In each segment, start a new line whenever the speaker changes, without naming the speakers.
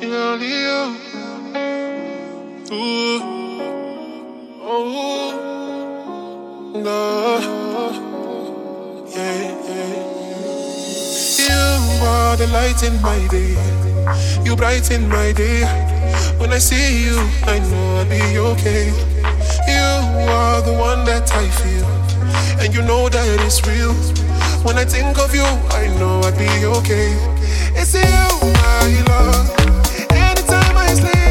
you. Ooh, oh, no, yeah, yeah. You are the light in my day. You brighten my day. When I see you, I know I'll be okay. You are the one that I feel, and you know that it's real. When I think of you, I know I'll be okay. It's you, my love
always live.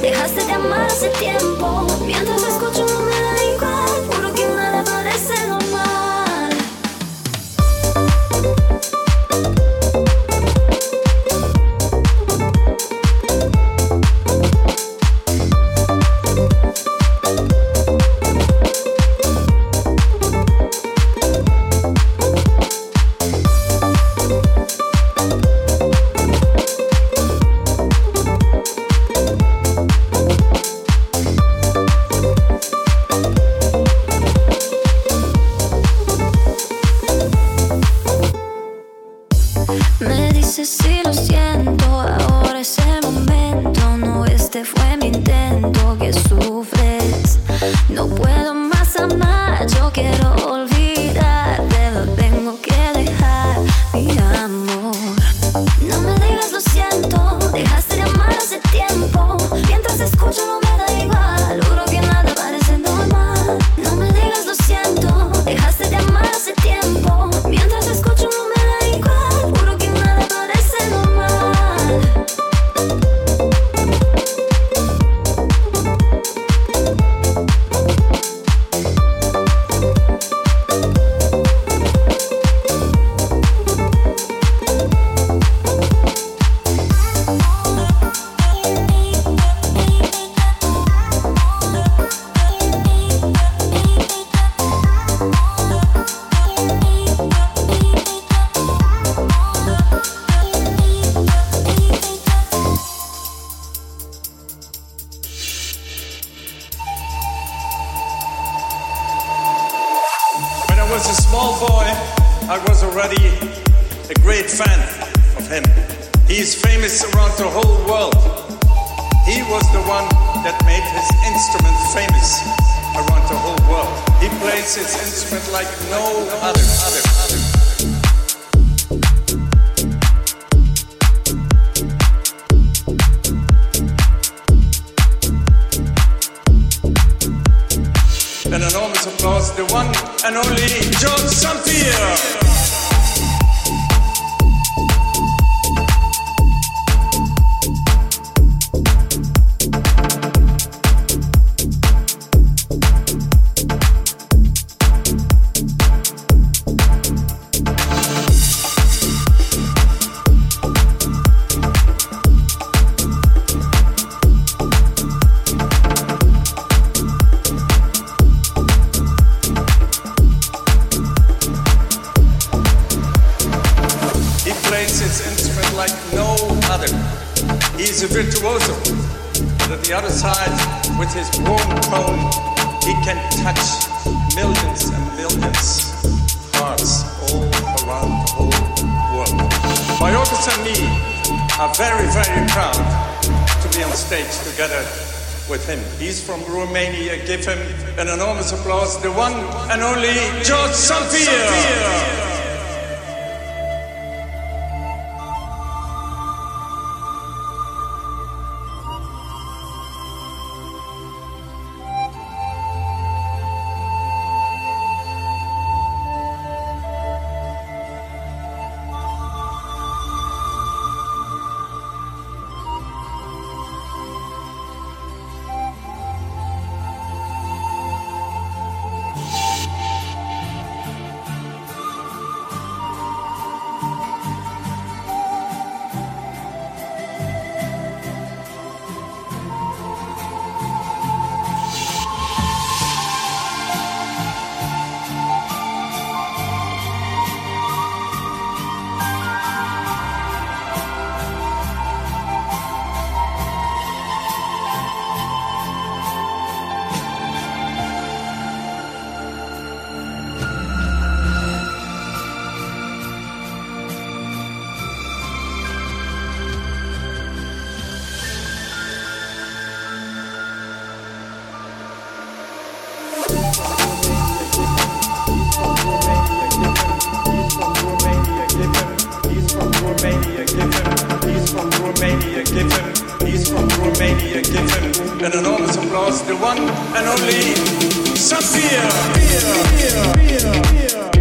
Dejaste de amar hace tiempo. Mientras escucho
an enormous applause, the one and only John Sampier. he's from Romania. Give him an enormous applause. The one and only George Sampier. from Romania, give him. He's from Romania, give him an enormous applause. The one and only Sapphire. Beer, beer, beer, beer.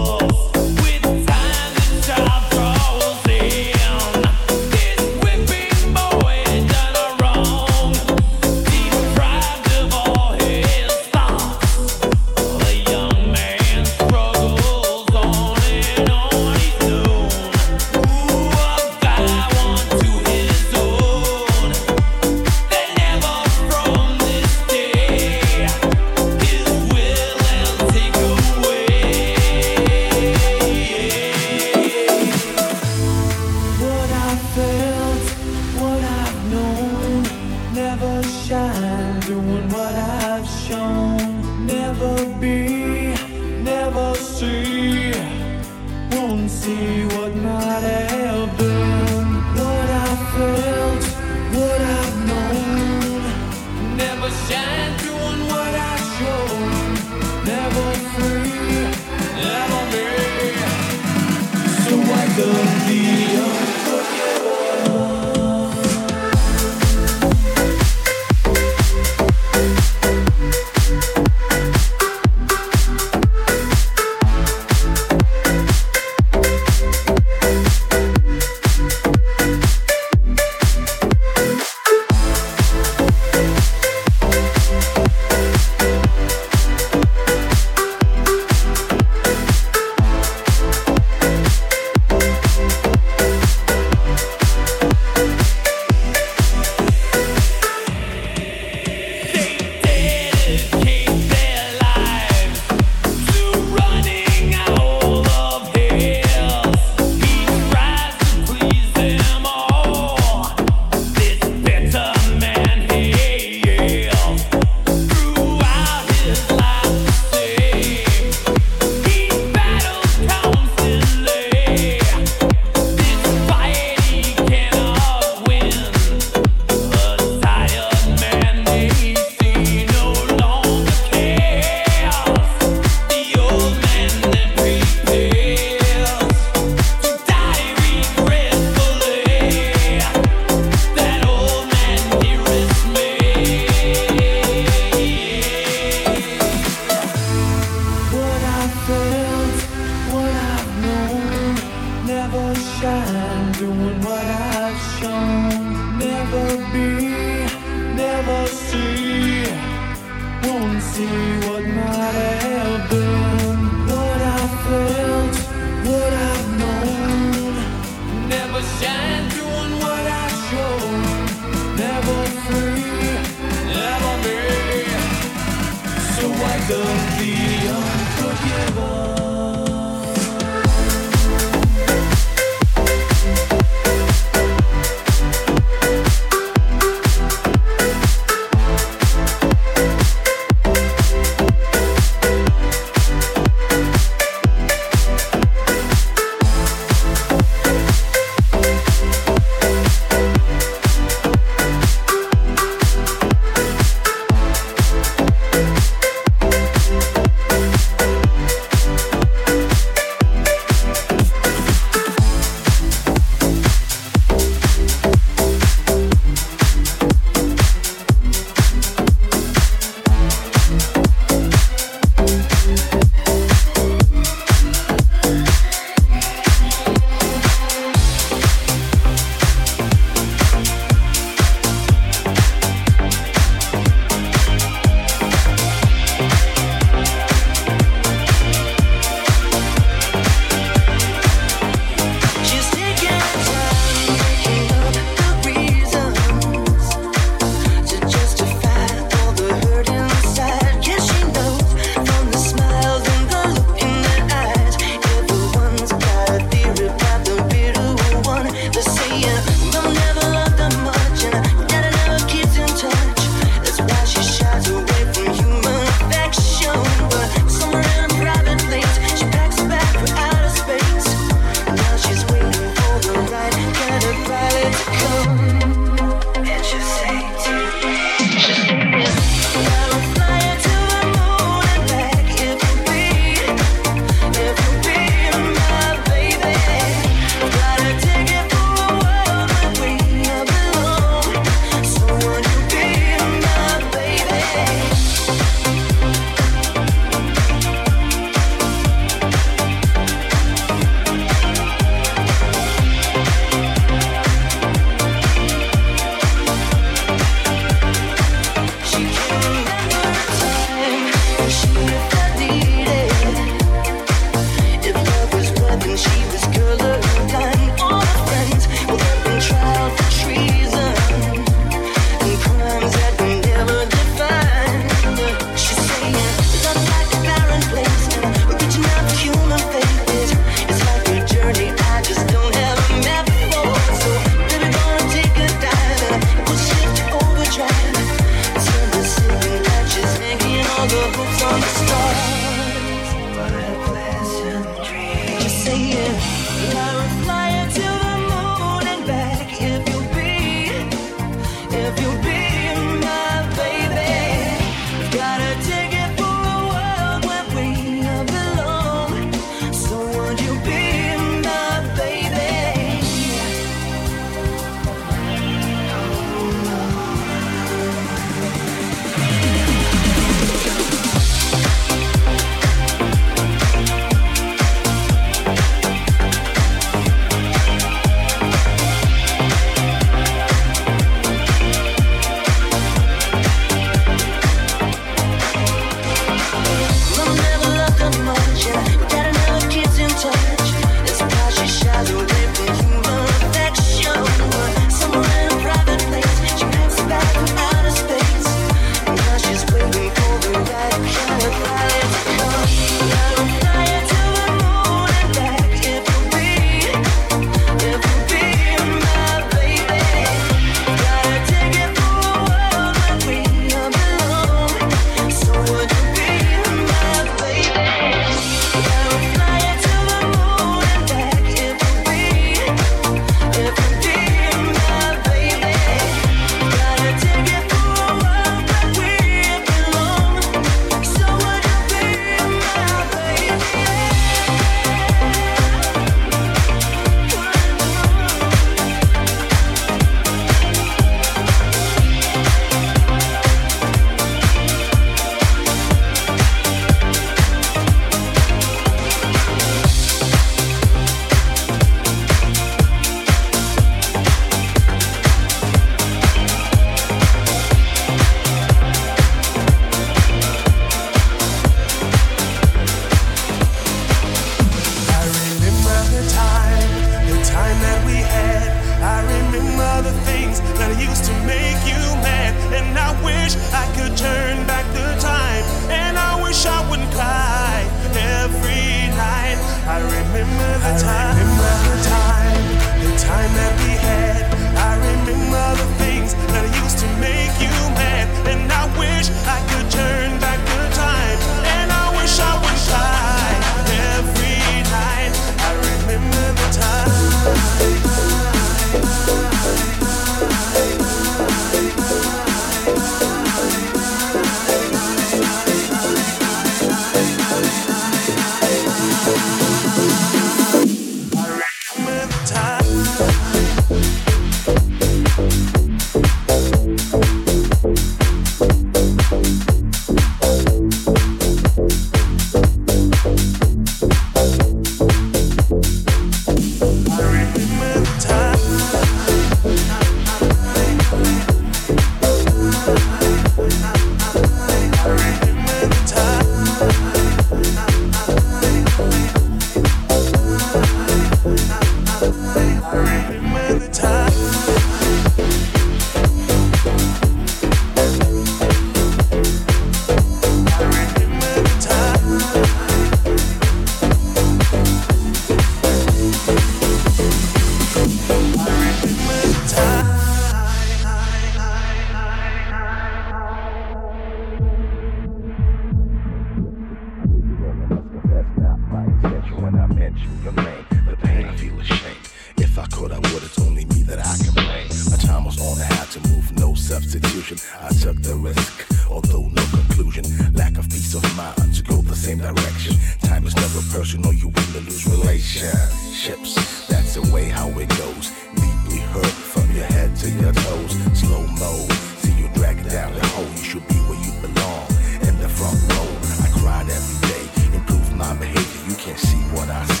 substitution.
I took the risk, although no conclusion. Lack of
peace of mind to go the same direction. Time is never personal, you win or lose relationships. That's the way how it goes. Deeply hurt from your head to your toes. Slow mo, see you dragging down the hole. You should be where you
belong, in the
front row. I cried every day, improved my behavior. You can't see what I see.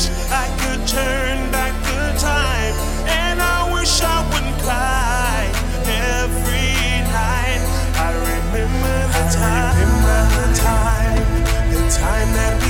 wish I could turn back the time, and I wish I wouldn't cry every night. I remember the I time, remember the time, the time that we.